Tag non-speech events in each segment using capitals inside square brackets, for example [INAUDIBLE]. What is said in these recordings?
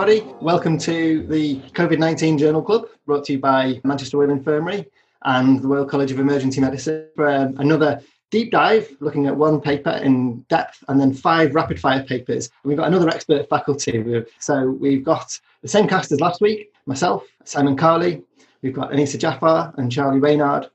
Everybody. Welcome to the COVID 19 Journal Club, brought to you by Manchester Royal Infirmary and the Royal College of Emergency Medicine for um, another deep dive looking at one paper in depth and then five rapid fire papers. And We've got another expert faculty. So we've got the same cast as last week myself, Simon Carley, we've got Anissa Jaffar and Charlie Reynard.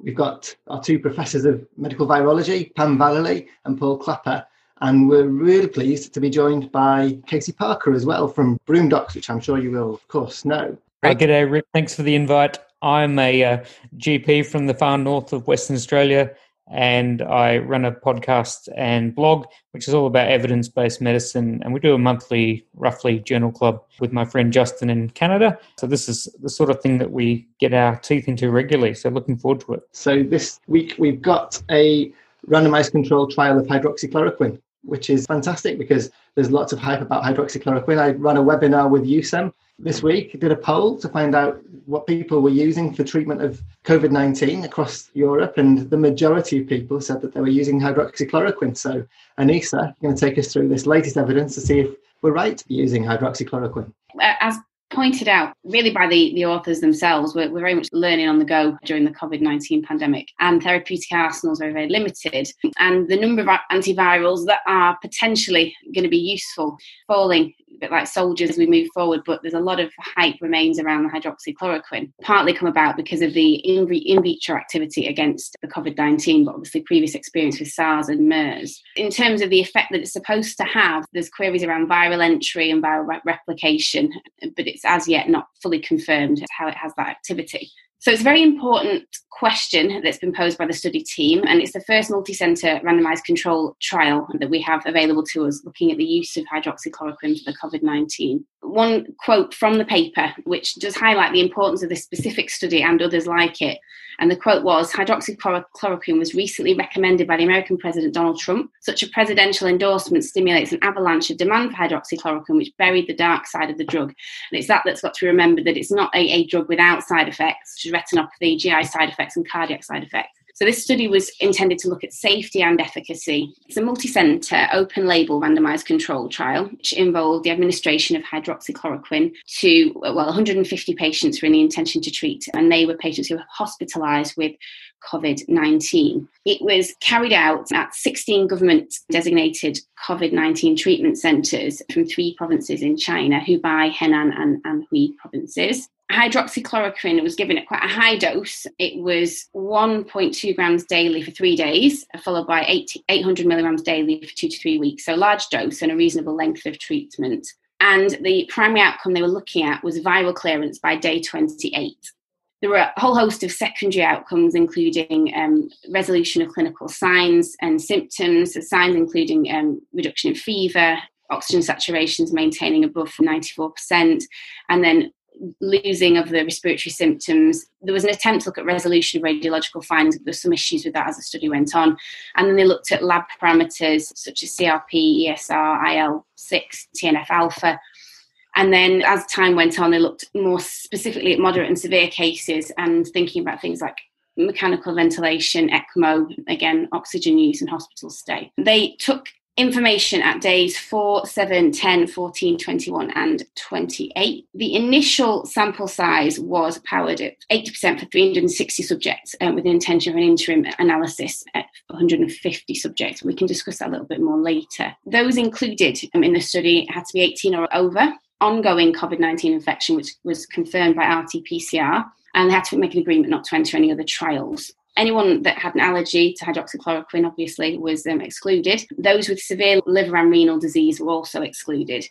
We've got our two professors of medical virology, Pam Vallely and Paul Clapper. And we're really pleased to be joined by Casey Parker as well from Broome Docs, which I'm sure you will, of course, know. Hey, g'day, Rick. Thanks for the invite. I'm a uh, GP from the far north of Western Australia, and I run a podcast and blog, which is all about evidence based medicine. And we do a monthly, roughly, journal club with my friend Justin in Canada. So, this is the sort of thing that we get our teeth into regularly. So, looking forward to it. So, this week we've got a randomized controlled trial of hydroxychloroquine which is fantastic because there's lots of hype about hydroxychloroquine. I ran a webinar with USEM this week, did a poll to find out what people were using for treatment of COVID 19 across Europe, and the majority of people said that they were using hydroxychloroquine. So, Anissa, you're going to take us through this latest evidence to see if we're right using hydroxychloroquine. As pointed out really by the, the authors themselves. We're, we're very much learning on the go during the COVID 19 pandemic, and therapeutic arsenals are very limited. And the number of antivirals that are potentially going to be useful falling a bit like soldiers as we move forward, but there's a lot of hype remains around the hydroxychloroquine, partly come about because of the in, in vitro activity against the COVID 19, but obviously previous experience with SARS and MERS. In terms of the effect that it's supposed to have, there's queries around viral entry and viral re- replication, but it's as yet not fully confirmed how it has that activity. So it's a very important question that's been posed by the study team, and it's the first multi-centre randomised control trial that we have available to us looking at the use of hydroxychloroquine for the COVID-19. One quote from the paper, which does highlight the importance of this specific study and others like it, and the quote was Hydroxychloroquine was recently recommended by the American President Donald Trump. Such a presidential endorsement stimulates an avalanche of demand for hydroxychloroquine, which buried the dark side of the drug. And it's that that's got to be remembered that it's not a, a drug without side effects, such as retinopathy, GI side effects, and cardiac side effects. So this study was intended to look at safety and efficacy. It's a multi-centre, open-label, randomised control trial, which involved the administration of hydroxychloroquine to well 150 patients were in the intention to treat, and they were patients who were hospitalised with COVID 19. It was carried out at 16 government designated COVID 19 treatment centres from three provinces in China Hubei, Henan, and Anhui provinces hydroxychloroquine was given at quite a high dose. It was 1.2 grams daily for three days, followed by 800 milligrams daily for two to three weeks. So, large dose and a reasonable length of treatment. And the primary outcome they were looking at was viral clearance by day 28. There were a whole host of secondary outcomes, including um, resolution of clinical signs and symptoms, so signs including um, reduction in fever, oxygen saturations maintaining above 94%, and then losing of the respiratory symptoms. There was an attempt to look at resolution of radiological findings, there were some issues with that as the study went on. And then they looked at lab parameters such as CRP, ESR, IL6, TNF alpha. And then as time went on, they looked more specifically at moderate and severe cases and thinking about things like mechanical ventilation, ECMO, again, oxygen use and hospital stay. They took information at days 4, 7, 10, 14, 21, and 28. The initial sample size was powered at 80% for 360 subjects um, with the intention of an interim analysis at 150 subjects. We can discuss that a little bit more later. Those included um, in the study had to be 18 or over, ongoing COVID 19 infection, which was confirmed by RT PCR, and they had to make an agreement not to enter any other trials. Anyone that had an allergy to hydroxychloroquine obviously was um, excluded. Those with severe liver and renal disease were also excluded.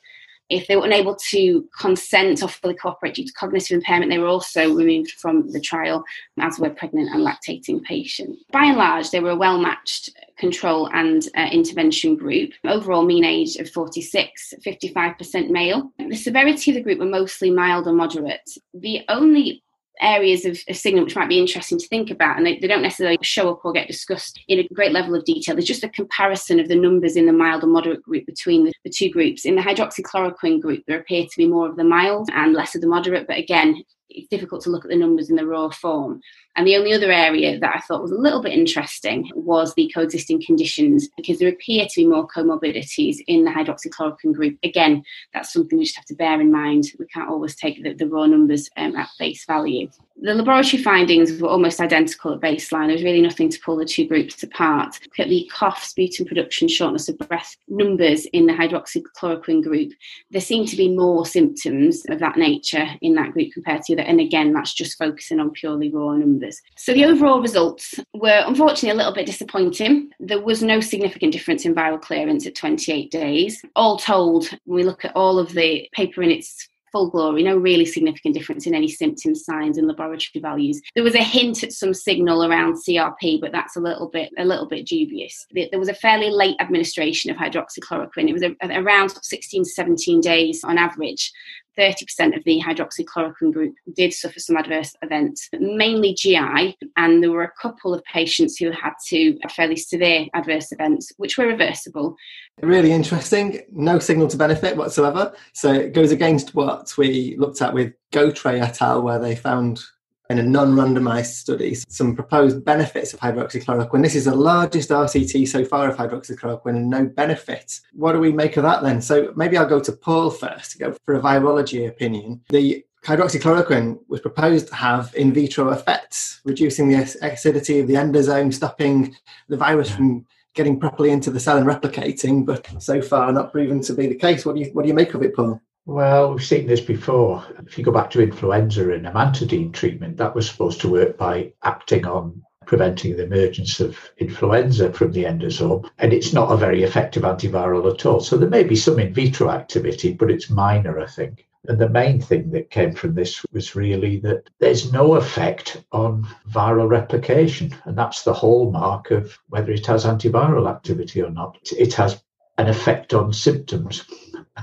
If they were unable to consent or fully cooperate due to cognitive impairment, they were also removed from the trial, as were pregnant and lactating patients. By and large, they were a well matched control and uh, intervention group. Overall mean age of 46, 55% male. The severity of the group were mostly mild or moderate. The only areas of, of, signal which might be interesting to think about and they, they, don't necessarily show up or get discussed in a great level of detail. There's just a comparison of the numbers in the mild and moderate group between the, the two groups. In the hydroxychloroquine group there appear to be more of the mild and less of the moderate but again it's difficult to look at the numbers in the raw form. And the only other area that I thought was a little bit interesting was the coexisting conditions, because there appear to be more comorbidities in the hydroxychloroquine group. Again, that's something we just have to bear in mind. We can't always take the, the raw numbers um, at face value. The laboratory findings were almost identical at baseline. There was really nothing to pull the two groups apart. Look at the cough, sputum production, shortness of breath numbers in the hydroxychloroquine group. There seemed to be more symptoms of that nature in that group compared to the other. And again, that's just focusing on purely raw numbers. So the overall results were unfortunately a little bit disappointing. There was no significant difference in viral clearance at 28 days. All told, when we look at all of the paper in its full glory, no really significant difference in any symptoms, signs, and laboratory values. There was a hint at some signal around CRP, but that's a little bit a little bit dubious. There was a fairly late administration of hydroxychloroquine. It was a, around 16 to 17 days on average, 30% of the hydroxychloroquine group did suffer some adverse events, mainly GI, and there were a couple of patients who had to fairly severe adverse events, which were reversible. Really interesting. No signal to benefit whatsoever. So it goes against what we looked at with Gautre et al., where they found in a non-randomized study some proposed benefits of hydroxychloroquine. This is the largest RCT so far of hydroxychloroquine and no benefit. What do we make of that then? So maybe I'll go to Paul first to go for a virology opinion. The hydroxychloroquine was proposed to have in vitro effects, reducing the acidity of the endosome, stopping the virus from getting properly into the cell and replicating, but so far not proven to be the case. What do you what do you make of it, Paul? Well, we've seen this before. If you go back to influenza and amantadine treatment, that was supposed to work by acting on preventing the emergence of influenza from the endosome. And it's not a very effective antiviral at all. So there may be some in vitro activity, but it's minor, I think. And the main thing that came from this was really that there's no effect on viral replication. And that's the hallmark of whether it has antiviral activity or not. It has an effect on symptoms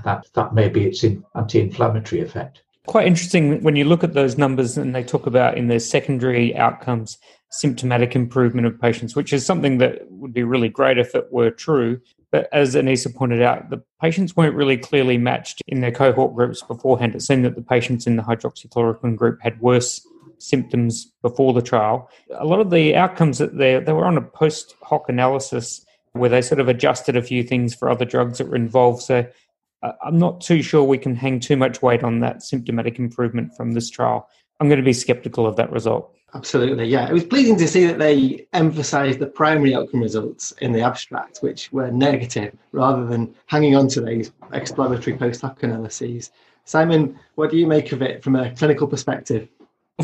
that that may be its anti-inflammatory effect. Quite interesting when you look at those numbers and they talk about in their secondary outcomes symptomatic improvement of patients, which is something that would be really great if it were true. But as Anisa pointed out, the patients weren't really clearly matched in their cohort groups beforehand. It seemed that the patients in the hydroxychloroquine group had worse symptoms before the trial. A lot of the outcomes that they they were on a post hoc analysis where they sort of adjusted a few things for other drugs that were involved. So uh, I'm not too sure we can hang too much weight on that symptomatic improvement from this trial. I'm going to be skeptical of that result. Absolutely, yeah. It was pleasing to see that they emphasised the primary outcome results in the abstract, which were negative, rather than hanging on to these exploratory post hoc analyses. Simon, what do you make of it from a clinical perspective?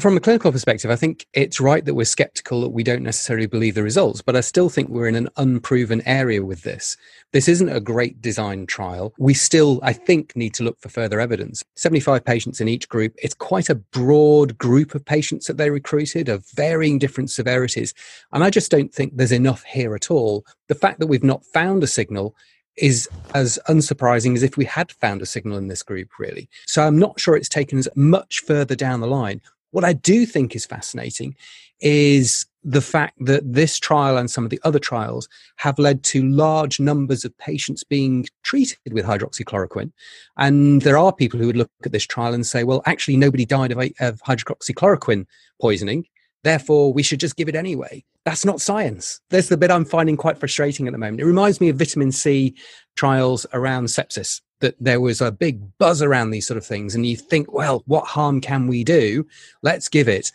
From a clinical perspective, I think it's right that we're skeptical that we don't necessarily believe the results, but I still think we're in an unproven area with this. This isn't a great design trial. We still, I think, need to look for further evidence. 75 patients in each group. It's quite a broad group of patients that they recruited of varying different severities. And I just don't think there's enough here at all. The fact that we've not found a signal is as unsurprising as if we had found a signal in this group, really. So I'm not sure it's taken us much further down the line. What I do think is fascinating is the fact that this trial and some of the other trials have led to large numbers of patients being treated with hydroxychloroquine. And there are people who would look at this trial and say, well, actually, nobody died of, of hydroxychloroquine poisoning. Therefore, we should just give it anyway. That's not science. There's the bit I'm finding quite frustrating at the moment. It reminds me of vitamin C trials around sepsis that there was a big buzz around these sort of things and you think well what harm can we do? Let's give it.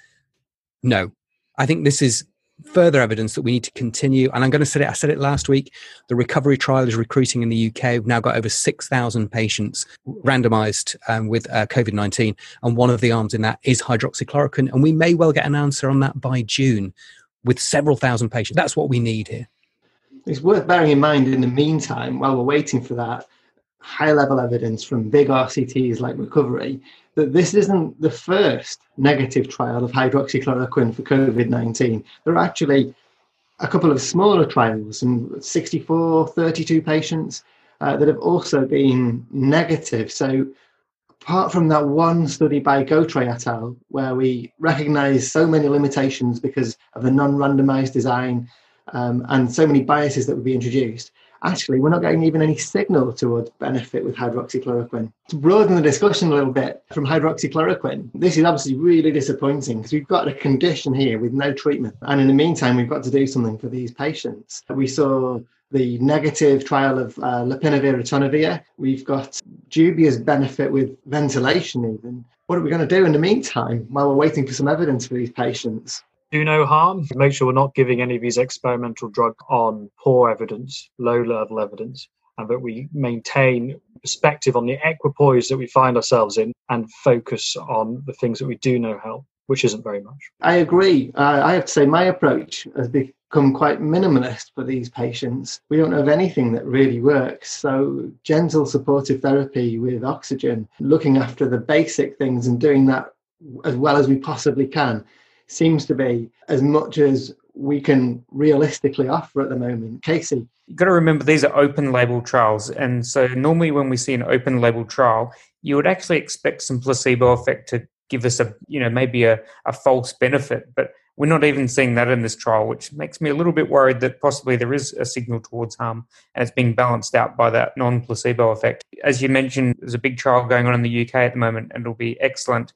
No. I think this is further evidence that we need to continue and i'm going to say it i said it last week the recovery trial is recruiting in the uk we've now got over 6000 patients randomized um, with uh, covid-19 and one of the arms in that is hydroxychloroquine and we may well get an answer on that by june with several thousand patients. That's what we need here. It's worth bearing in mind in the meantime while we're waiting for that high level evidence from big RCTs like Recovery that this isn't the first negative trial of hydroxychloroquine for COVID 19. There are actually a couple of smaller trials, and 64, 32 patients uh, that have also been negative. So, apart from that one study by Gautre et al., where we recognize so many limitations because of the non randomized design um, and so many biases that would be introduced, actually we're not getting even any signal towards benefit with hydroxychloroquine. To broaden the discussion a little bit from hydroxychloroquine, this is obviously really disappointing because we've got a condition here with no treatment. And in the meantime, we've got to do something for these patients. We saw the negative trial of uh, lopinavir ritonavir. We've got dubious benefit with ventilation even. What are we going to do in the meantime while we're waiting for some evidence for these patients? Do no harm. Make sure we're not giving any of these experimental drugs on poor evidence, low level evidence, and that we maintain perspective on the equipoise that we find ourselves in and focus on the things that we do know help, which isn't very much. I agree. Uh, I have to say, my approach has become quite minimalist for these patients. We don't know of anything that really works. So, gentle supportive therapy with oxygen, looking after the basic things and doing that as well as we possibly can seems to be as much as we can realistically offer at the moment. Casey. You've got to remember these are open label trials. And so normally when we see an open label trial, you would actually expect some placebo effect to give us a, you know, maybe a, a false benefit. But we're not even seeing that in this trial, which makes me a little bit worried that possibly there is a signal towards harm and it's being balanced out by that non placebo effect. As you mentioned, there's a big trial going on in the UK at the moment and it'll be excellent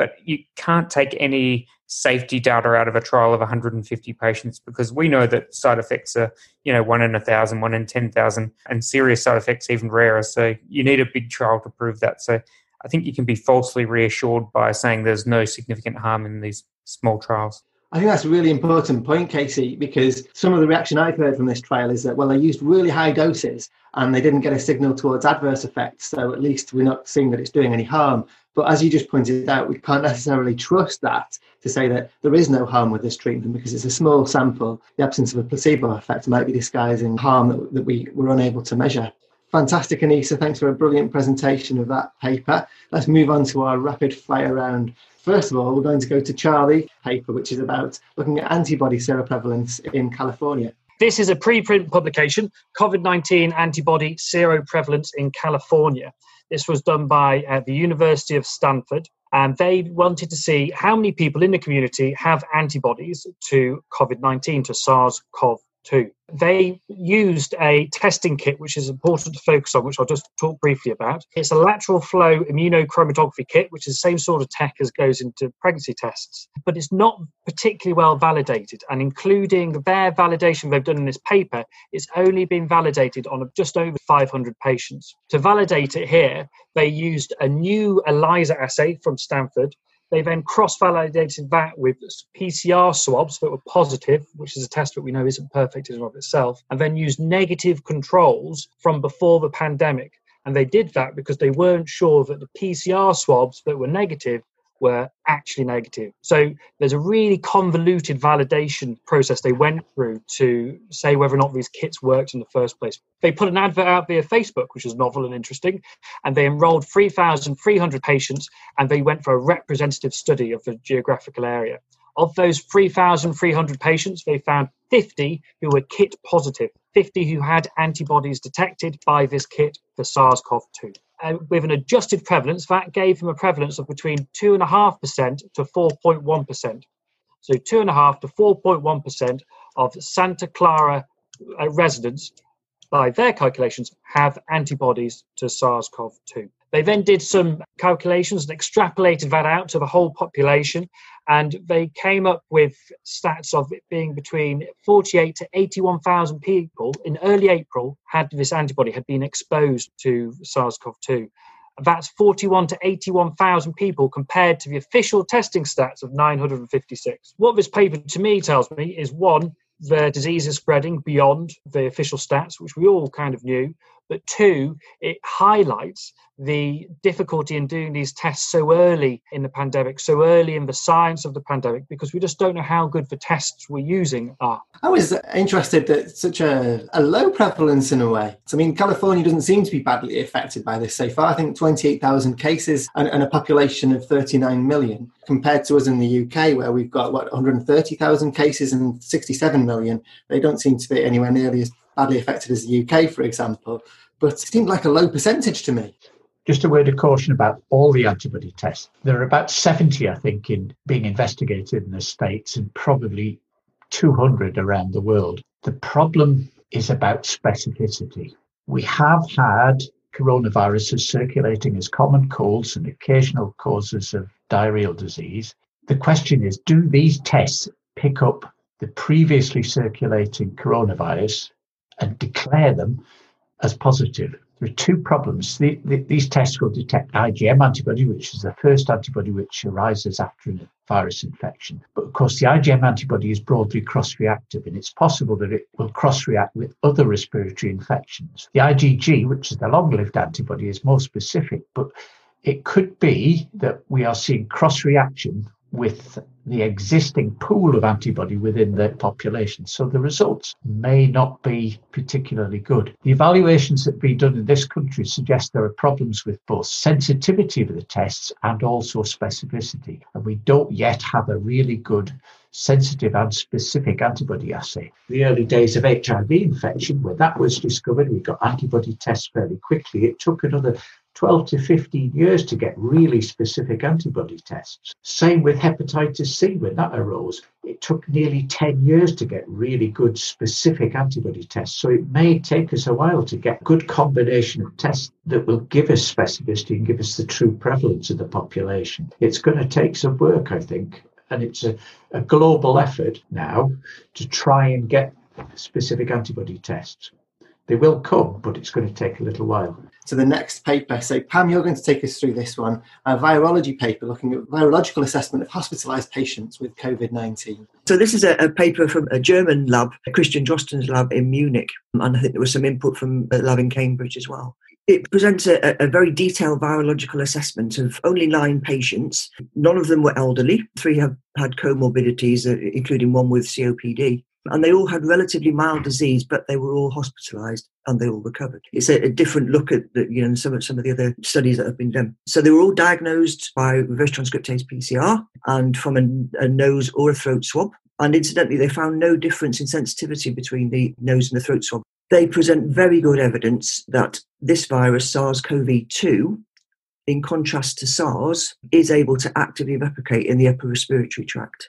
but you can't take any safety data out of a trial of 150 patients because we know that side effects are, you know, one in a thousand, one in 10,000, and serious side effects even rarer. So you need a big trial to prove that. So I think you can be falsely reassured by saying there's no significant harm in these small trials. I think that's a really important point, Casey, because some of the reaction I've heard from this trial is that, well, they used really high doses and they didn't get a signal towards adverse effects. So at least we're not seeing that it's doing any harm. But as you just pointed out, we can't necessarily trust that to say that there is no harm with this treatment because it's a small sample. The absence of a placebo effect might be disguising harm that, that we were unable to measure. Fantastic, Anissa. Thanks for a brilliant presentation of that paper. Let's move on to our rapid fire round. First of all, we're going to go to Charlie paper, which is about looking at antibody seroprevalence in California. This is a preprint publication, COVID 19 antibody seroprevalence in California. This was done by uh, the University of Stanford, and they wanted to see how many people in the community have antibodies to COVID 19, to SARS CoV 2. They used a testing kit, which is important to focus on, which I'll just talk briefly about. It's a lateral flow immunochromatography kit, which is the same sort of tech as goes into pregnancy tests, but it's not particularly well validated. And including their validation they've done in this paper, it's only been validated on just over 500 patients. To validate it here, they used a new ELISA assay from Stanford they then cross validated that with PCR swabs that were positive, which is a test that we know isn't perfect in and of itself, and then used negative controls from before the pandemic. And they did that because they weren't sure that the PCR swabs that were negative were actually negative. So there's a really convoluted validation process they went through to say whether or not these kits worked in the first place. They put an advert out via Facebook, which was novel and interesting, and they enrolled 3,300 patients and they went for a representative study of the geographical area. Of those 3,300 patients, they found 50 who were kit positive, 50 who had antibodies detected by this kit for SARS CoV 2 uh, with an adjusted prevalence, that gave him a prevalence of between 2.5% to 4.1%. So 2.5 to 4.1% of Santa Clara uh, residents, by their calculations, have antibodies to SARS CoV 2. They then did some calculations and extrapolated that out to the whole population, and they came up with stats of it being between 48 to 81,000 people in early April had this antibody had been exposed to SARS-CoV-2. That's 41 to 81,000 people compared to the official testing stats of 956. What this paper to me tells me is one, the disease is spreading beyond the official stats, which we all kind of knew. But two, it highlights the difficulty in doing these tests so early in the pandemic, so early in the science of the pandemic, because we just don't know how good the tests we're using are. I was interested that such a, a low prevalence in a way. I mean, California doesn't seem to be badly affected by this so far. I think 28,000 cases and, and, a population of 39 million, compared to us in the UK, where we've got, what, 130,000 cases and 67 million. They don't seem to be anywhere nearly as badly affected as the UK, for example. But it seemed like a low percentage to me. Just a word of caution about all the antibody tests. There are about 70, I think, in being investigated in the States and probably 200 around the world. The problem is about specificity. We have had coronaviruses circulating as common colds and occasional causes of diarrheal disease. The question is do these tests pick up the previously circulating coronavirus and declare them as positive? there are two problems. The, the, these tests will detect IgM antibody, which is the first antibody which arises after a virus infection. But of course, the IgM antibody is broadly cross reactive, and it's possible that it will cross react with other respiratory infections. The IgG, which is the long lived antibody, is more specific, but it could be that we are seeing cross reaction with the existing pool of antibody within the population. So the results may not be particularly good. The evaluations that have been done in this country suggest there are problems with both sensitivity of the tests and also specificity. And we don't yet have a really good sensitive and specific antibody assay. The early days of HIV infection, when that was discovered, we got antibody tests fairly quickly. It took another 12 to 15 years to get really specific antibody tests. Same with hepatitis C when that arose. It took nearly 10 years to get really good specific antibody tests. So it may take us a while to get good combination of tests that will give us specificity and give us the true prevalence of the population. It's going to take some work, I think. And it's a, a global effort now to try and get specific antibody tests. They will come, but it's going to take a little while to the next paper. So, Pam, you're going to take us through this one a virology paper looking at virological assessment of hospitalized patients with COVID 19. So, this is a, a, paper from a German lab, Christian Drosten's lab in Munich, and I think there was some input from a lab in Cambridge as well. It presents a, a, very detailed virological assessment of only nine patients. None of them were elderly. Three have had comorbidities, uh, including one with COPD and they all had relatively mild disease, but they were all hospitalised and they all recovered. It's a, a, different look at the, you know some of some of the other studies that have been done. So they were all diagnosed by reverse transcriptase PCR and from a, a nose or a throat swab. And incidentally, they found no difference in sensitivity between the nose and the throat swab. They present very good evidence that this virus, SARS-CoV-2, in contrast to SARS, is able to actively replicate in the upper respiratory tract.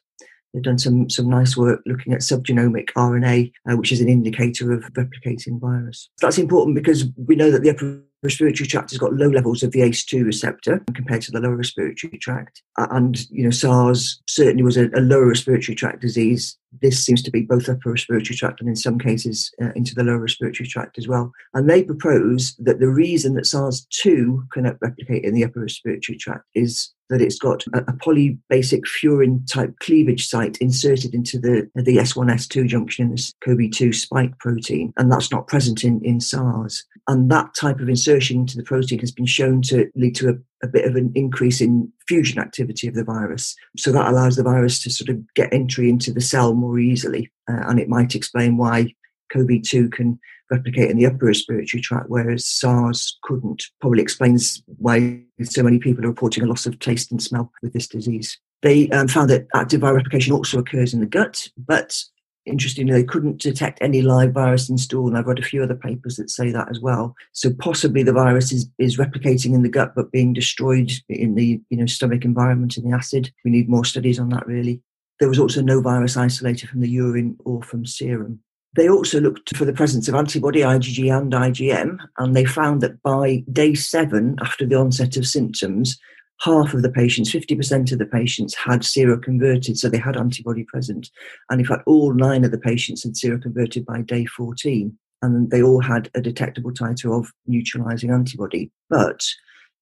They've done some, some nice work looking at subgenomic RNA, uh, which is an indicator of replicating virus. That's important because we know that the upper respiratory tract has got low levels of the ACE2 receptor compared to the lower respiratory tract. And, you know, SARS certainly was a, a lower respiratory tract disease. This seems to be both upper respiratory tract and in some cases uh, into the lower respiratory tract as well. And they propose that the reason that SARS-2 cannot replicate in the upper respiratory tract is that it's got a, a polybasic furin type cleavage site inserted into the, the S1S2 junction in this CoV2 spike protein, and that's not present in, in SARS. And that type of insertion into the protein has been shown to lead to a, a bit of an increase in fusion activity of the virus. So that allows the virus to sort of get entry into the cell more easily. Uh, and it might explain why CoV2 can replicate in the upper respiratory tract, whereas SARS couldn't. Probably explains why so many people are reporting a loss of taste and smell with this disease. They um, found that active viral replication also occurs in the gut, but interestingly, they couldn't detect any live virus in stool. And I've read a few other papers that say that as well. So possibly the virus is, is replicating in the gut, but being destroyed in the you know stomach environment in the acid. We need more studies on that really. There was also no virus isolated from the urine or from serum. They also looked for the presence of antibody IgG and IgM, and they found that by day seven after the onset of symptoms, half of the patients, 50% of the patients, had seroconverted, so they had antibody present. And in fact, all nine of the patients had seroconverted by day 14, and they all had a detectable titer of neutralizing antibody. But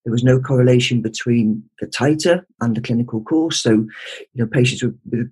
there was no correlation between the titer and the clinical course. So, you know, patients with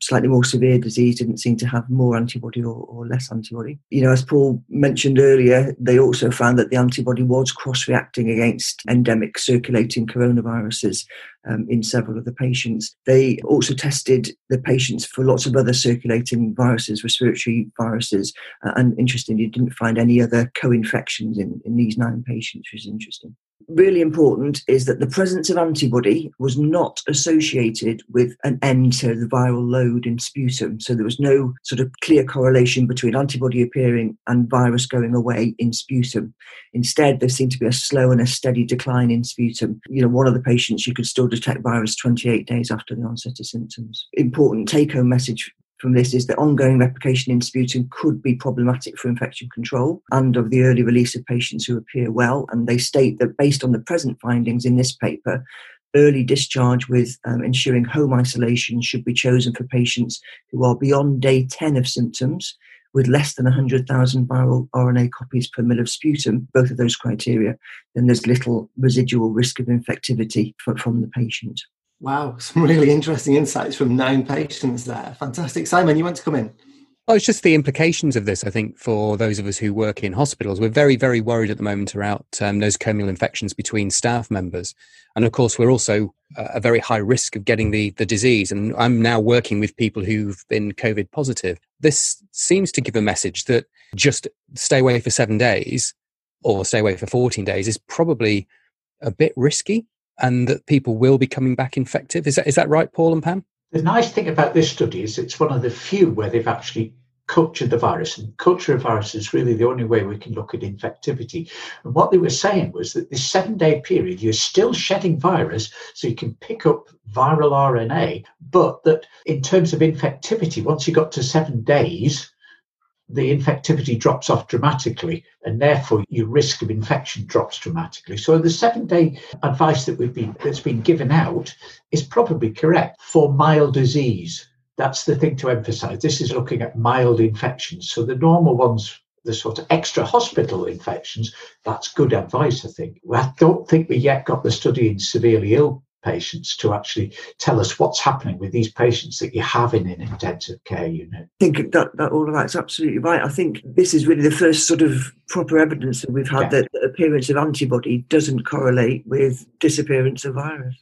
slightly more severe disease didn't seem to have more antibody or, or, less antibody. You know, as Paul mentioned earlier, they also found that the antibody was cross-reacting against endemic circulating coronaviruses um, in several of the patients. They also tested the patients for lots of other circulating viruses, respiratory viruses, uh, and interestingly, didn't find any other co-infections in, in these nine patients, which is interesting really important is that the presence of antibody was not associated with an end to the viral load in sputum. So there was no sort of clear correlation between antibody appearing and virus going away in sputum. Instead, there seemed to be a slow and a steady decline in sputum. You know, one of the patients you could still detect virus 28 days after the onset of symptoms. Important take home message from this is that ongoing replication in sputum could be problematic for infection control and of the early release of patients who appear well. And they state that based on the present findings in this paper, early discharge with um, ensuring home isolation should be chosen for patients who are beyond day 10 of symptoms with less than 100,000 viral RNA copies per mil of sputum, both of those criteria, then there's little residual risk of infectivity for, from the patient. Wow, [LAUGHS] some really interesting insights from nine patients there. Fantastic. Simon, you want to come in? Well, it's just the implications of this, I think, for those of us who work in hospitals. We're very, very worried at the moment about um, nosocomial infections between staff members. And of course, we're also uh, a very high risk of getting the, the disease. And I'm now working with people who've been COVID positive. This seems to give a message that just stay away for seven days or stay away for 14 days is probably a bit risky and that people will be coming back infective. Is that, is that right, Paul and Pam? The nice thing about this study is it's one of the few where they've actually cultured the virus. And culture of virus is really the only way we can look at infectivity. And what they were saying was that this seven day period, you're still shedding virus, so you can pick up viral RNA, but that in terms of infectivity, once you got to seven days, the infectivity drops off dramatically and therefore your risk of infection drops dramatically. So the seven day advice that we've been that's been given out is probably correct for mild disease. That's the thing to emphasize. This is looking at mild infections. So the normal ones the sort of extra hospital infections, that's good advice, I think. I don't think we yet got the study in severely ill patients to actually tell us what's happening with these patients that you have in an intensive care unit. I think that, that all of that's absolutely right. I think this is really the first sort of proper evidence that we've had yeah. that the appearance of antibody doesn't correlate with disappearance of virus.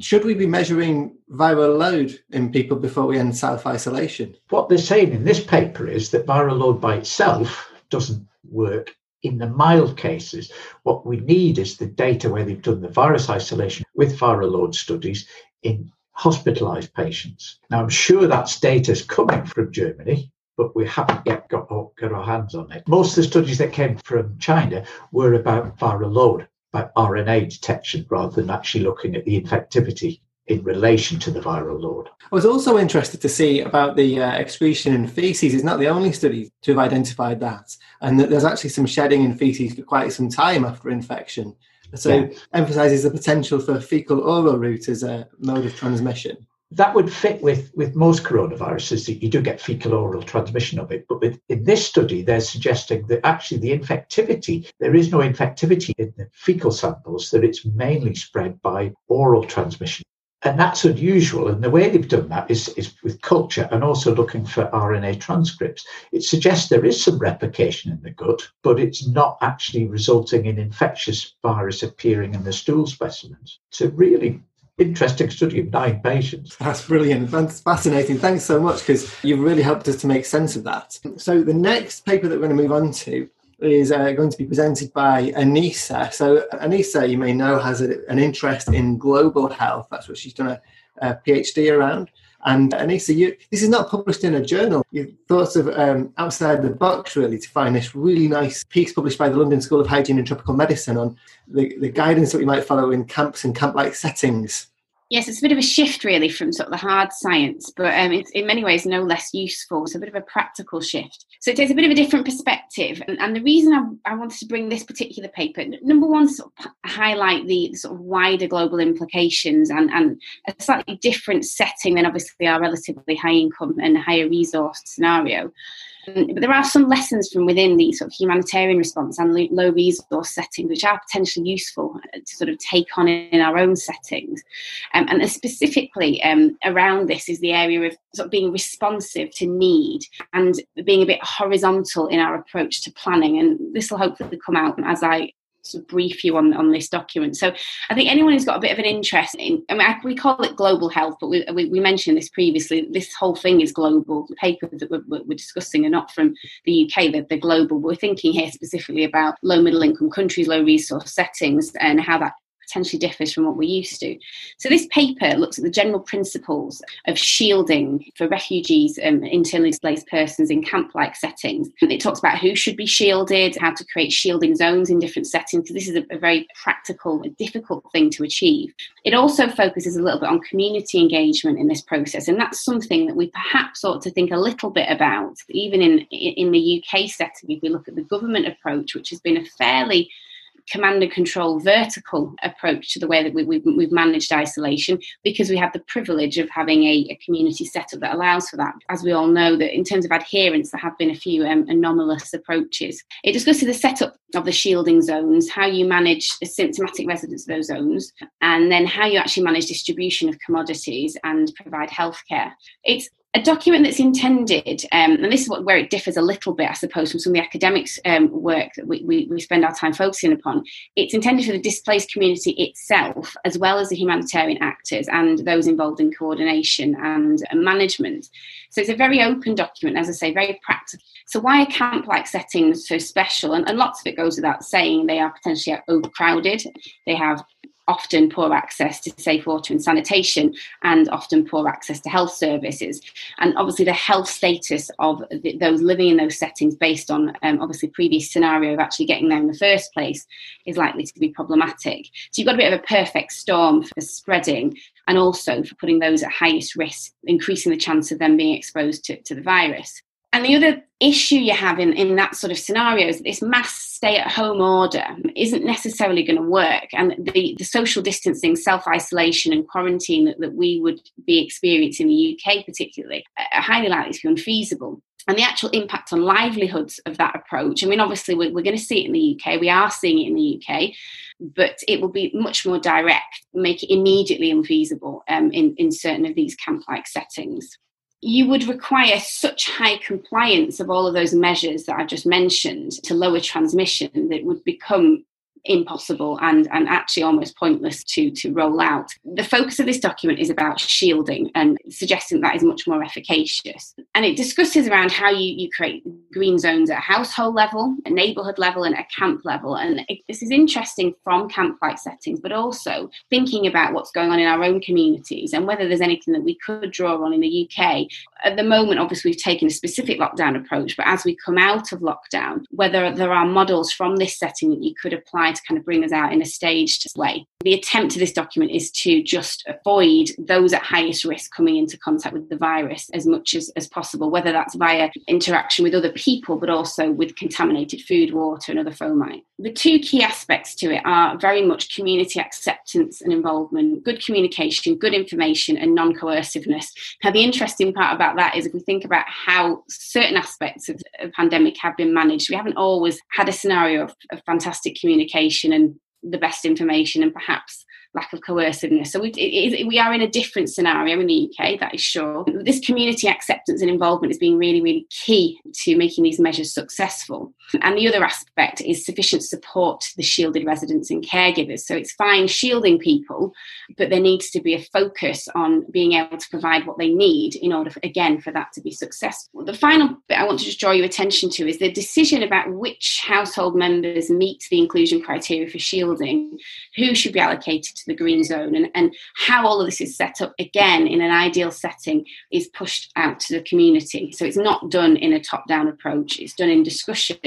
Should we be measuring viral load in people before we end self isolation? What they're saying in this paper is that viral load by itself doesn't work in the mild cases, what we need is the data where they've done the virus isolation with viral load studies in hospitalized patients. Now, I'm sure that's data is coming from Germany, but we haven't yet got, got our hands on it. Most of the studies that came from China were about viral load, about RNA detection, rather than actually looking at the infectivity in relation to the viral load. I was also interested to see about the uh, excretion in feces. It's not the only study to have identified that, and that there's actually some shedding in feces for quite some time after infection. So, yeah. emphasizes the potential for fecal oral route as a mode of transmission. That would fit with, with most coronaviruses that you do get fecal oral transmission of it. But with, in this study, they're suggesting that actually the infectivity, there is no infectivity in the fecal samples, that it's mainly spread by oral transmission. And that's unusual. And the way they've done that is, is with culture and also looking for RNA transcripts. It suggests there is some replication in the gut, but it's not actually resulting in infectious virus appearing in the stool specimens. It's a really interesting study of nine patients. That's brilliant. That's fascinating. Thanks so much because you've really helped us to make sense of that. So, the next paper that we're going to move on to is uh, going to be presented by Anissa. So, Anissa, you may know, has a, an interest in global health. That's what she's done a, a PhD around. And Anissa, you, this is not published in a journal. You thought of um, outside the box, really, to find this really nice piece published by the London School of Hygiene and Tropical Medicine on the, the guidance that we might follow in camps and camp like settings. Yes, it's a bit of a shift really from sort of the hard science, but um, it's in many ways no less useful. It's a bit of a practical shift. So it takes a bit of a different perspective. And, and the reason I, I, wanted to bring this particular paper, number one, sort of highlight the, sort of wider global implications and, and a slightly different setting than obviously our relatively high income and higher resource scenario. But there are some lessons from within the sort of humanitarian response and low resource settings which are potentially useful uh, to sort of take on in our own settings. Um, and specifically um, around this is the area of sort of being responsive to need and being a bit horizontal in our approach to planning. And this will hopefully come out as I sort of brief you on, on this document. So I think anyone who's got a bit of an interest in, I mean, we call it global health, but we, we, we mentioned this previously. This whole thing is global. The papers that we're, we're discussing are not from the UK, they're, they're global. We're thinking here specifically about low middle income countries, low resource settings, and how that potentially differs from what we're used to. So this paper looks at the general principles of shielding for refugees and um, internally displaced persons in camp-like settings. It talks about who should be shielded, how to create shielding zones in different settings, because this is a, a very practical, difficult thing to achieve. It also focuses a little bit on community engagement in this process, and that's something that we perhaps ought to think a little bit about, even in in the UK setting. If we look at the government approach, which has been a fairly command and control vertical approach to the way that we, have we've managed isolation because we have the privilege of having a, a, community setup that allows for that. As we all know, that in terms of adherence, there have been a few um, anomalous approaches. It discusses the setup of the shielding zones, how you manage the symptomatic residents of those zones, and then how you actually manage distribution of commodities and provide healthcare. It's a document that's intended, um, and this is what, where it differs a little bit, I suppose, from some of the academics um, work that we, we, we, spend our time focusing upon. It's intended for the displaced community itself, as well as the humanitarian actors and those involved in coordination and management. So it's a very open document, as I say, very practical. So why are camp-like settings so special? And, and lots of it goes without saying. They are potentially overcrowded. They have often poor access to safe water and sanitation and often poor access to health services. And obviously the health status of the, those living in those settings based on um, obviously previous scenario of actually getting there in the first place is likely to be problematic. So you've got a bit of a perfect storm for spreading and also for putting those at highest risk increasing the chance of them being exposed to, to the virus. And the other issue you have in, in that sort of scenario is that this mass stay at home order isn't necessarily going to work. And the, the social distancing, self isolation, and quarantine that, that we would be experiencing in the UK, particularly, are highly likely to be unfeasible. And the actual impact on livelihoods of that approach, I mean, obviously, we're, we're going to see it in the UK, we are seeing it in the UK, but it will be much more direct, make it immediately unfeasible um, in, in certain of these camp like settings you would require such high compliance of all of those measures that I've just mentioned to lower transmission that would become impossible and, and actually almost pointless to, to roll out. The focus of this document is about shielding and suggesting that is much more efficacious. And it discusses around how you, you create green zones at a household level, a neighbourhood level, and a camp level. And it, this is interesting from camp-like settings, but also thinking about what's going on in our own communities and whether there's anything that we could draw on in the UK. At the moment, obviously, we've taken a specific lockdown approach, but as we come out of lockdown, whether there are models from this setting that you could apply to kind of bring us out in a staged way. The attempt of this document is to just avoid those at highest risk coming into contact with the virus as much as, as possible, whether that's via interaction with other people, but also with contaminated food, water, and other fomite. The two key aspects to it are very much community acceptance and involvement, good communication, good information, and non coerciveness. Now, the interesting part about that is if we think about how certain aspects of the pandemic have been managed, we haven't always had a scenario of, of fantastic communication and the best information and perhaps lack of coerciveness. So we, it, we are in a different scenario in the UK, that is sure. This community acceptance and involvement is being really, really key to making these measures successful. And the other aspect is sufficient support to the shielded residents and caregivers. So it's fine shielding people, but there needs to be a focus on being able to provide what they need in order, for, again, for that to be successful. The final bit I want to just draw your attention to is the decision about which household members meet the inclusion criteria for shielding, who should be allocated to the green zone, and, and how all of this is set up, again, in an ideal setting, is pushed out to the community. So it's not done in a top down approach, it's done in discussion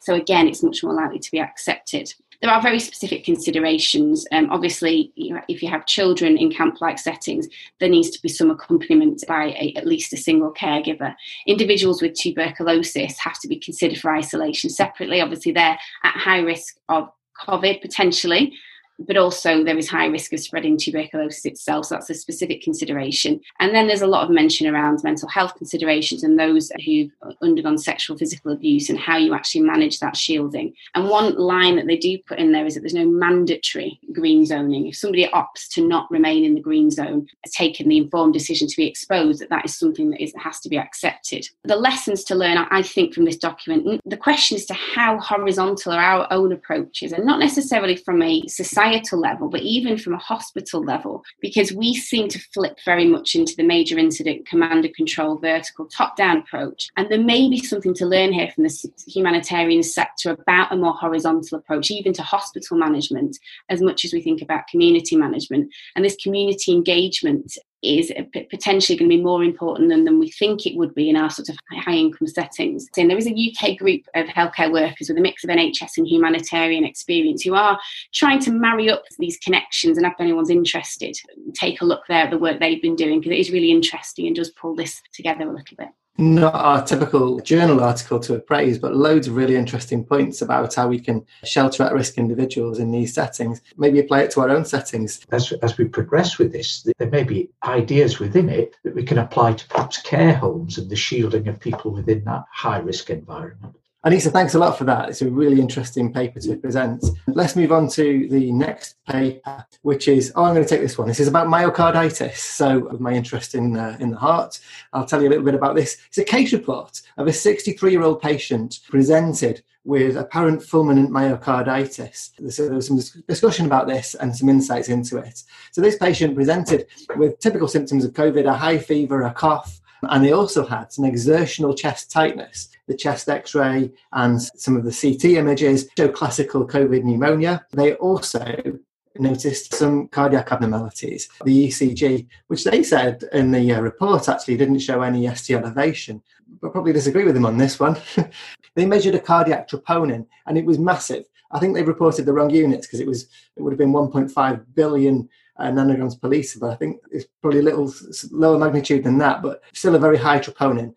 so again, it's much more likely to be accepted. There are very specific considerations. Um, obviously, you know, if you have children in camp-like settings, there needs to be some accompaniment by a, at least a single caregiver. Individuals with tuberculosis have to be considered for isolation separately. Obviously, they're at high risk of COVID potentially, but also there is high risk of spreading tuberculosis itself. So that's a specific consideration. And then there's a lot of mention around mental health considerations and those who've undergone sexual physical abuse and how you actually manage that shielding. And one line that they do put in there is that there's no mandatory green zoning. If somebody opts to not remain in the green zone, has taken the informed decision to be exposed, that that is something that is, has to be accepted. The lessons to learn, I think, from this document, the question is to how horizontal are our own approaches and not necessarily from a society societal level, but even from a hospital level, because we seem to flip very much into the major incident command and control vertical top down approach. And there may be something to learn here from the humanitarian sector about a more horizontal approach, even to hospital management, as much as we think about community management. And this community engagement is potentially going to be more important than, than we think it would be in our sort of high income settings. And there is a UK group of healthcare workers with a mix of NHS and humanitarian experience who are trying to marry up these connections. And if anyone's interested, take a look there at the work they've been doing because it is really interesting and does pull this together a little bit not our typical journal article to appraise, but loads of really interesting points about how we can shelter at risk individuals in these settings, maybe apply it to our own settings. As, as we progress with this, there may be ideas within it that we can apply to perhaps care homes and the shielding of people within that high risk environment. Anisa, thanks a lot for that. It's a really interesting paper to present. Let's move on to the next paper, which is oh, I'm going to take this one. This is about myocarditis. So, my interest in uh, in the heart, I'll tell you a little bit about this. It's a case report of a 63 year old patient presented with apparent fulminant myocarditis. So there was some discussion about this and some insights into it. So this patient presented with typical symptoms of COVID: a high fever, a cough and they also had some exertional chest tightness. The chest x ray and some of the CT images show classical COVID pneumonia. They also noticed some cardiac abnormalities. The ECG, which they said in the uh, report actually didn't show any ST elevation, but probably disagree with them on this one. [LAUGHS] they measured a cardiac troponin and it was massive. I think they reported the wrong units because it was it would have been 1.5 billion nanograms per litre, but I think it's probably a little lower magnitude than that, but still a very high troponin.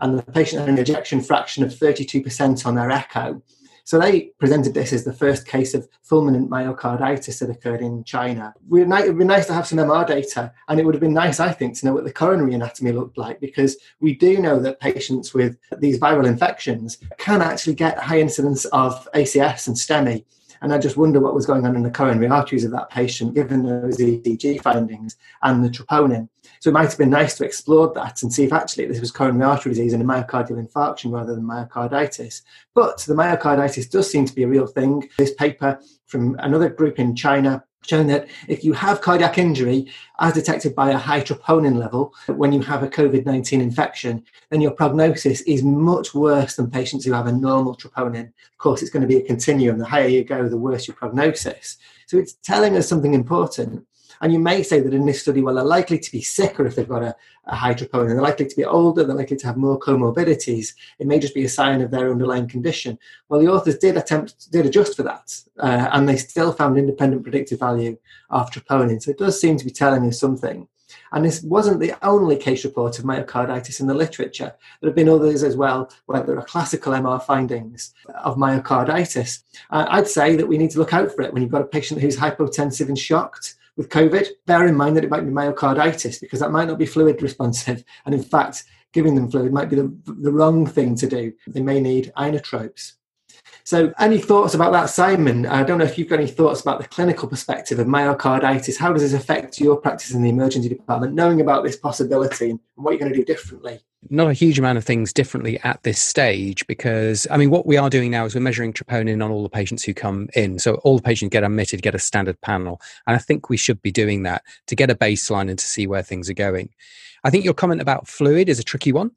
And the patient had an ejection fraction of 32% on their echo. So they presented this as the first case of fulminant myocarditis that occurred in China. It would be nice to have some MR data, and it would have been nice, I think, to know what the coronary anatomy looked like because we do know that patients with these viral infections can actually get high incidence of ACS and STEMI. And I just wonder what was going on in the coronary arteries of that patient, given those ECG findings and the troponin. So it might have been nice to explore that and see if actually this was coronary artery disease and a myocardial infarction rather than myocarditis. But the myocarditis does seem to be a real thing. This paper from another group in China showing that if you have cardiac injury as detected by a high troponin level when you have a COVID 19 infection, then your prognosis is much worse than patients who have a normal troponin. Of course, it's going to be a continuum. The higher you go, the worse your prognosis. So it's telling us something important. And you may say that in this study, well, they're likely to be sicker if they've got a, a high troponin. They're likely to be older. They're likely to have more comorbidities. It may just be a sign of their underlying condition. Well, the authors did attempt, did adjust for that, uh, and they still found independent predictive value of troponin. So it does seem to be telling us something. And this wasn't the only case report of myocarditis in the literature. There have been others as well where there are classical MR findings of myocarditis. Uh, I'd say that we need to look out for it when you've got a patient who's hypotensive and shocked with COVID, bear in mind that it might be myocarditis because that might not be fluid responsive. [LAUGHS] And in fact, giving them fluid might be the, the wrong thing to do. They may need inotropes. So, any thoughts about that, Simon? I don't know if you've got any thoughts about the clinical perspective of myocarditis. How does this affect your practice in the emergency department, knowing about this possibility and what you're going to do differently? Not a huge amount of things differently at this stage because, I mean, what we are doing now is we're measuring troponin on all the patients who come in. So, all the patients get admitted, get a standard panel. And I think we should be doing that to get a baseline and to see where things are going. I think your comment about fluid is a tricky one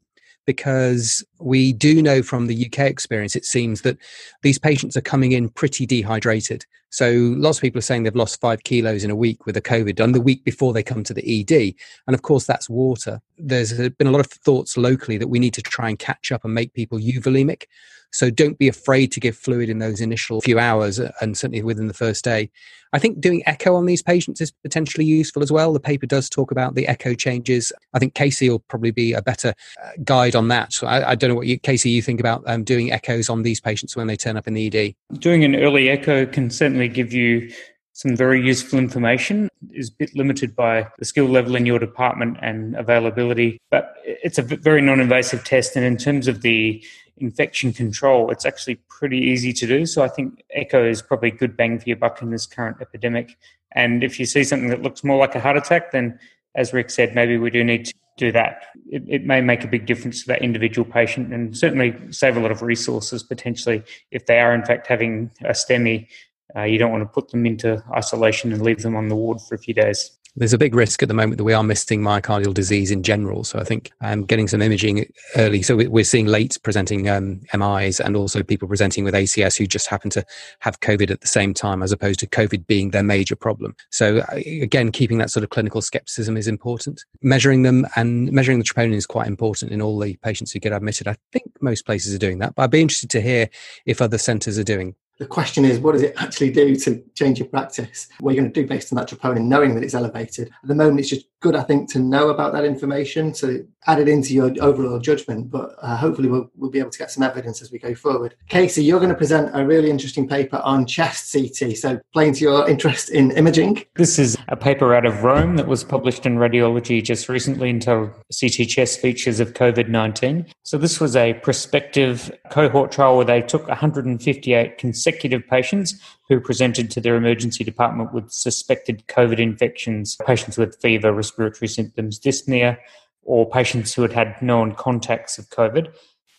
because we do know from the UK experience, it seems that these patients are coming in pretty dehydrated. So lots of people are saying they've lost five kilos in a week with a COVID and the week before they come to the ED. And of course, that's water. There's been a lot of thoughts locally that we need to try and catch up and make people euvolemic. So don't be afraid to give fluid in those initial few hours uh, and certainly within the first day. I think doing echo on these patients is potentially useful as well. The paper does talk about the echo changes. I think Casey will probably be a better uh, guide on that. So I, I, don't know what you, Casey, you think about um, doing echoes on these patients when they turn up in the ED. Doing an early echo can certainly give you some very useful information is a bit limited by the skill level in your department and availability but it's a very non-invasive test and in terms of the infection control, it's actually pretty easy to do. So I think echo is probably good bang for your buck in this current epidemic. And if you see something that looks more like a heart attack, then as Rick said, maybe we do need to do that. It, it, may make a big difference to that individual patient and certainly save a lot of resources potentially if they are in fact having a STEMI uh, you don't want to put them into isolation and leave them on the ward for a few days. There's a big risk at the moment that we are missing myocardial disease in general. So I think um, getting some imaging early. So we're seeing late presenting um, MIs and also people presenting with ACS who just happen to have COVID at the same time, as opposed to COVID being their major problem. So uh, again, keeping that sort of clinical skepticism is important. Measuring them and measuring the troponin is quite important in all the patients who get admitted. I think most places are doing that, but I'd be interested to hear if other centres are doing the question is, what does it actually do to change your practice? What are you going to do based on that troponin, knowing that it's elevated? At the moment, it's just good, I think, to know about that information to add it into your overall judgment. But uh, hopefully, we'll, we'll be able to get some evidence as we go forward. Casey, you're going to present a really interesting paper on chest CT. So, playing to your interest in imaging. This is a paper out of Rome that was published in Radiology just recently entitled CT Chest Features of COVID 19. So, this was a prospective cohort trial where they took 158 consecutive patients who presented to their emergency department with suspected COVID infections, patients with fever, respiratory symptoms, dyspnea, or patients who had had known contacts of COVID.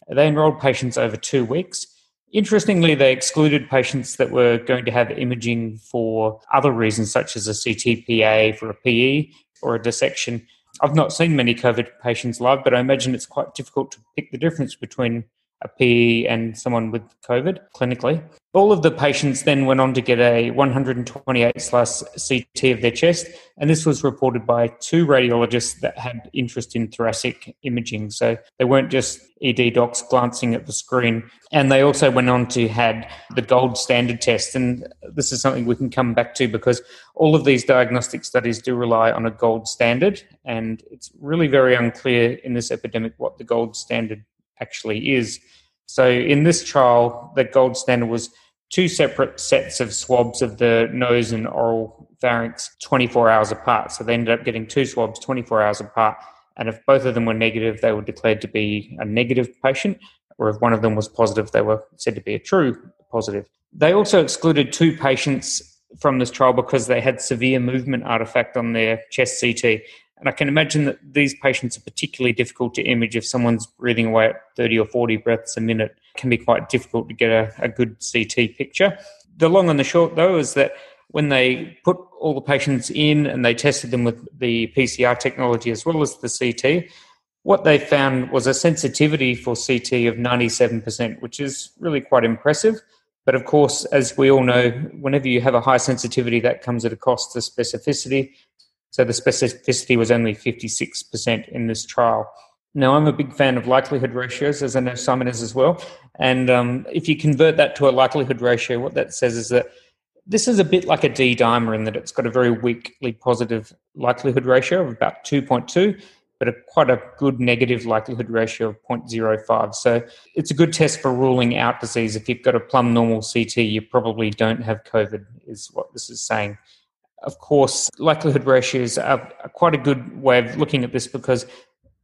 They enrolled patients over two weeks. Interestingly, they excluded patients that were going to have imaging for other reasons, such as a CTPA for a PE or a dissection. I've not seen many COVID patients live, but I imagine it's quite difficult to pick the difference between a PE and someone with COVID clinically. All of the patients then went on to get a 128 slice CT of their chest, and this was reported by two radiologists that had interest in thoracic imaging. So they weren't just ED docs glancing at the screen, and they also went on to had the gold standard test. And this is something we can come back to because all of these diagnostic studies do rely on a gold standard, and it's really very unclear in this epidemic what the gold standard actually is. So in this trial, the gold standard was two separate sets of swabs of the nose and oral pharynx 24 hours apart. So they ended up getting two swabs 24 hours apart. And if both of them were negative, they were declared to be a negative patient. Or if one of them was positive, they were said to be a true positive. They also excluded two patients from this trial because they had severe movement artifact on their chest CT. And I can imagine that these patients are particularly difficult to image if someone's breathing away at 30 or 40 breaths a minute. It can be quite difficult to get a, a good CT picture. The long and the short, though, is that when they put all the patients in and they tested them with the PCR technology as well as the CT, what they found was a sensitivity for CT of 97%, which is really quite impressive. But of course, as we all know, whenever you have a high sensitivity, that comes at a cost to specificity. So the specificity was only 56% in this trial. Now, I'm a big fan of likelihood ratios, as I know Simon is as well. And um, if you convert that to a likelihood ratio, what that says is that this is a bit like a D dimer in that it's got a very weakly positive likelihood ratio of about 2.2, but a, quite a good negative likelihood ratio of 0.05. So it's a good test for ruling out disease. If you've got a plumb normal CT, you probably don't have COVID, is what this is saying. Of course, likelihood ratios are quite a good way of looking at this because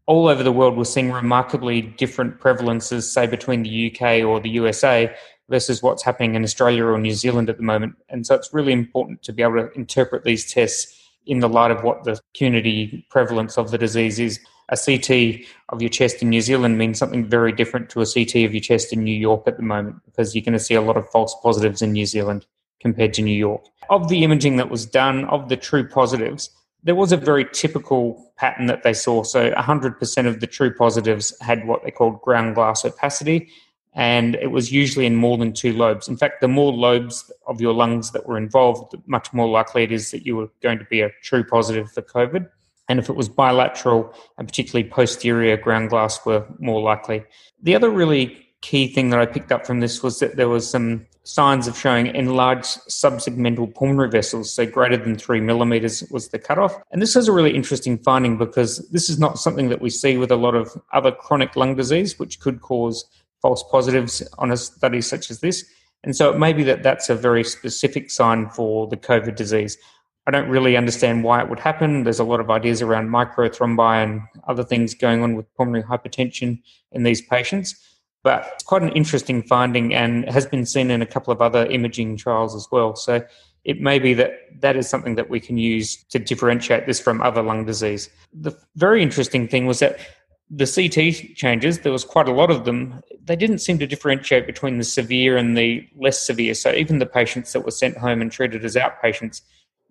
all over the world we're seeing remarkably different prevalences, say between the UK or the USA versus what's happening in Australia or New Zealand at the moment. And so it's really important to be able to interpret these tests in the light of what the community prevalence of the disease is. A CT of your chest in New Zealand means something very different to a CT of your chest in New York at the moment because you're going to see a lot of false positives in New Zealand compared to New York. Of the imaging that was done, of the true positives, there was a very typical pattern that they saw. So 100% of the true positives had what they called ground glass opacity, and it was usually in more than two lobes. In fact, the more lobes of your lungs that were involved, the much more likely it is that you were going to be a true positive for COVID. And if it was bilateral and particularly posterior ground glass were more likely. The other really key thing that I picked up from this was that there was some signs of showing enlarged subsegmental pulmonary vessels, so greater than three millimeters was the cutoff. And this is a really interesting finding because this is not something that we see with a lot of other chronic lung disease, which could cause false positives on a study such as this. And so it may be that that's a very specific sign for the COVID disease. I don't really understand why it would happen. There's a lot of ideas around microthrombi and other things going on with pulmonary hypertension in these patients. But it's quite an interesting finding and has been seen in a couple of other imaging trials as well. So it may be that that is something that we can use to differentiate this from other lung disease. The very interesting thing was that the CT changes, there was quite a lot of them. They didn't seem to differentiate between the severe and the less severe. So even the patients that were sent home and treated as outpatients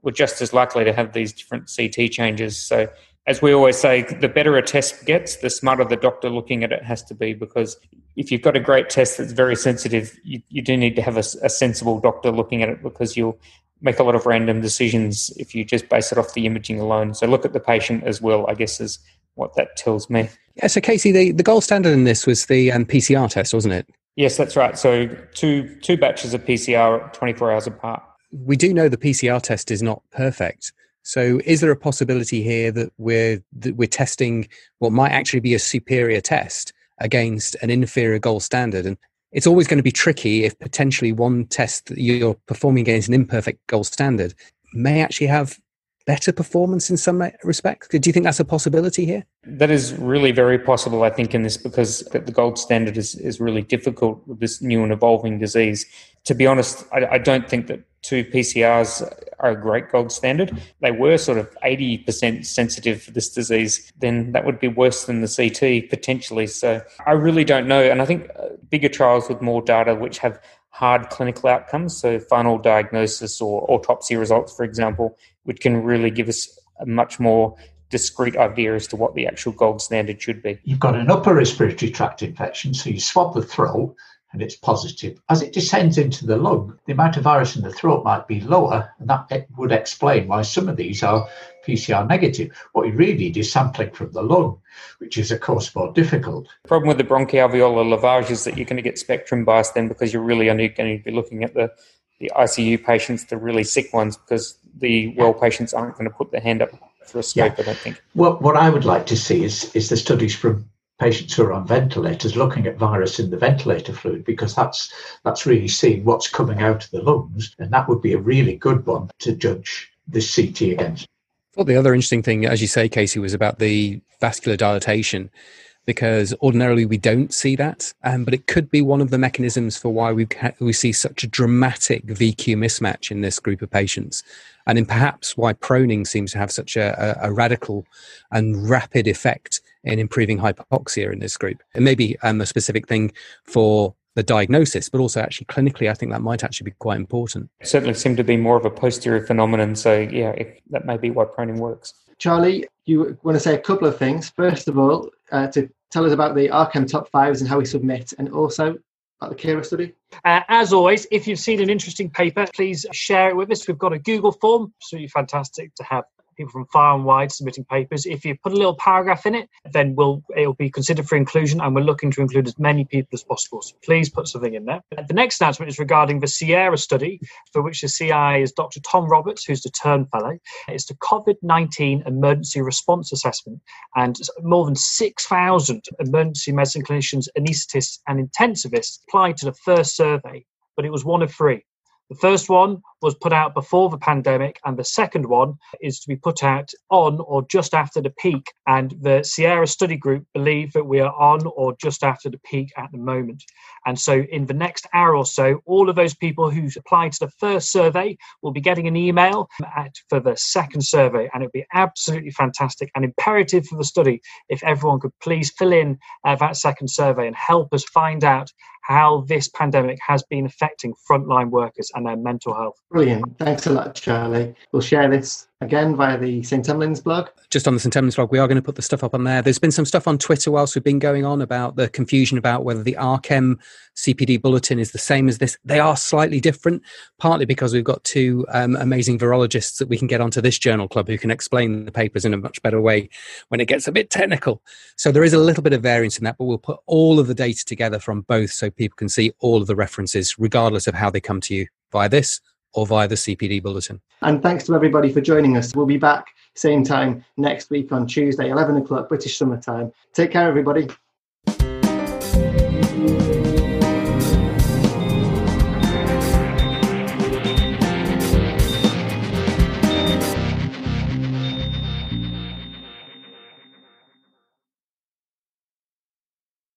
were just as likely to have these different CT changes. So as we always say, the better a test gets, the smarter the doctor looking at it has to be. Because if you've got a great test that's very sensitive, you, you do need to have a, a, sensible doctor looking at it because you'll make a lot of random decisions if you just base it off the imaging alone. So look at the patient as well, I guess, is what that tells me. Yeah, so Casey, the, the gold standard in this was the um, PCR test, wasn't it? Yes, that's right. So two two batches of PCR 24 hours apart. We do know the PCR test is not perfect. So, is there a possibility here that we're that we're testing what might actually be a superior test against an inferior gold standard? And it's always going to be tricky if potentially one test that you're performing against an imperfect gold standard may actually have better performance in some respects? Do you think that's a possibility here? That is really very possible, I think, in this because the gold standard is, is really difficult with this new and evolving disease. To be honest, I, I don't think that two PCRs are a great gold standard. They were sort of 80% sensitive for this disease, then that would be worse than the CT potentially. So I really don't know. And I think uh, bigger trials with more data, which have hard clinical outcomes, so final diagnosis or autopsy results, for example, which can really give us a much more discrete idea as to what the actual gold standard should be. You've got an upper respiratory tract infection, so you swab the throat and it's positive. As it descends into the lung, the amount of virus in the throat might be lower, and that would explain why some of these are PCR negative. What you really need is sampling from the lung, which is, of course, more difficult. The problem with the bronchoalveolar lavage is that you're going to get spectrum bias then because you're really only going to be looking at the, the ICU patients, the really sick ones, because the well patients aren't going to put their hand up for a scope, yeah. I don't think. Well, what I would like to see is, is the studies from patients who are on ventilators looking at virus in the ventilator fluid because that's that's really seeing what's coming out of the lungs and that would be a really good one to judge this CT against. Well, the other interesting thing, as you say, Casey, was about the vascular dilatation because ordinarily we don't see that, um, but it could be one of the mechanisms for why we ha- we see such a dramatic VQ mismatch in this group of patients, and in perhaps why proning seems to have such a, a, a radical and rapid effect in improving hypoxia in this group. It may be um, a specific thing for the diagnosis, but also actually clinically, I think that might actually be quite important. It certainly seemed to be more of a posterior phenomenon. So, yeah, if, that may be why proning works. Charlie, you want to say a couple of things. First of all, uh, to tell us about the RCEM top fives and how we submit, and also about the CERA study. Uh, as always, if you've seen an interesting paper, please share it with us. We've got a Google form, absolutely fantastic to have people from far and wide submitting papers. If you put a little paragraph in it, then we'll it'll be considered for inclusion, and we're looking to include as many people as possible. So please put something in there. The next announcement is regarding the CERA study, for which the CI is Dr. Tom Roberts, who's the TERN Fellow. It's the COVID 19 emergency response assessment, and more than 6,000 emergency medicine clinicians, anaesthetists, and intensivists applied to the first survey, but it was one of three. The first one was put out before the pandemic, and the second one is to be put out on or just after the peak. And the CERA Study Group believe that we are on or just after the peak at the moment. And so, in the next hour or so, all of those people who applied to the first survey will be getting an email at, for the second survey, and it would be absolutely fantastic and imperative for the study if everyone could please fill in uh, that second survey and help us find out how this pandemic has been affecting frontline workers and their mental health. Brilliant. Thanks a lot, Charlie. We'll share this again via the St. Emlyn's blog. Just on the St. Emlyn's blog, we are going to put the stuff up on there. There's been some stuff on Twitter whilst we've been going on about the confusion about whether the RCEM CPD bulletin is the same as this. They are slightly different, partly because we've got two um, amazing virologists that we can get onto this journal club who can explain the papers in a much better way when it gets a bit technical. So there is a little bit of variance in that, but we'll put all of the data together from both so people can see all of the references, regardless of how they come to you via this or via the CPD bulletin. And thanks to everybody for joining us. We'll be back same time next week on Tuesday, 11 o'clock British summer time. Take care, everybody.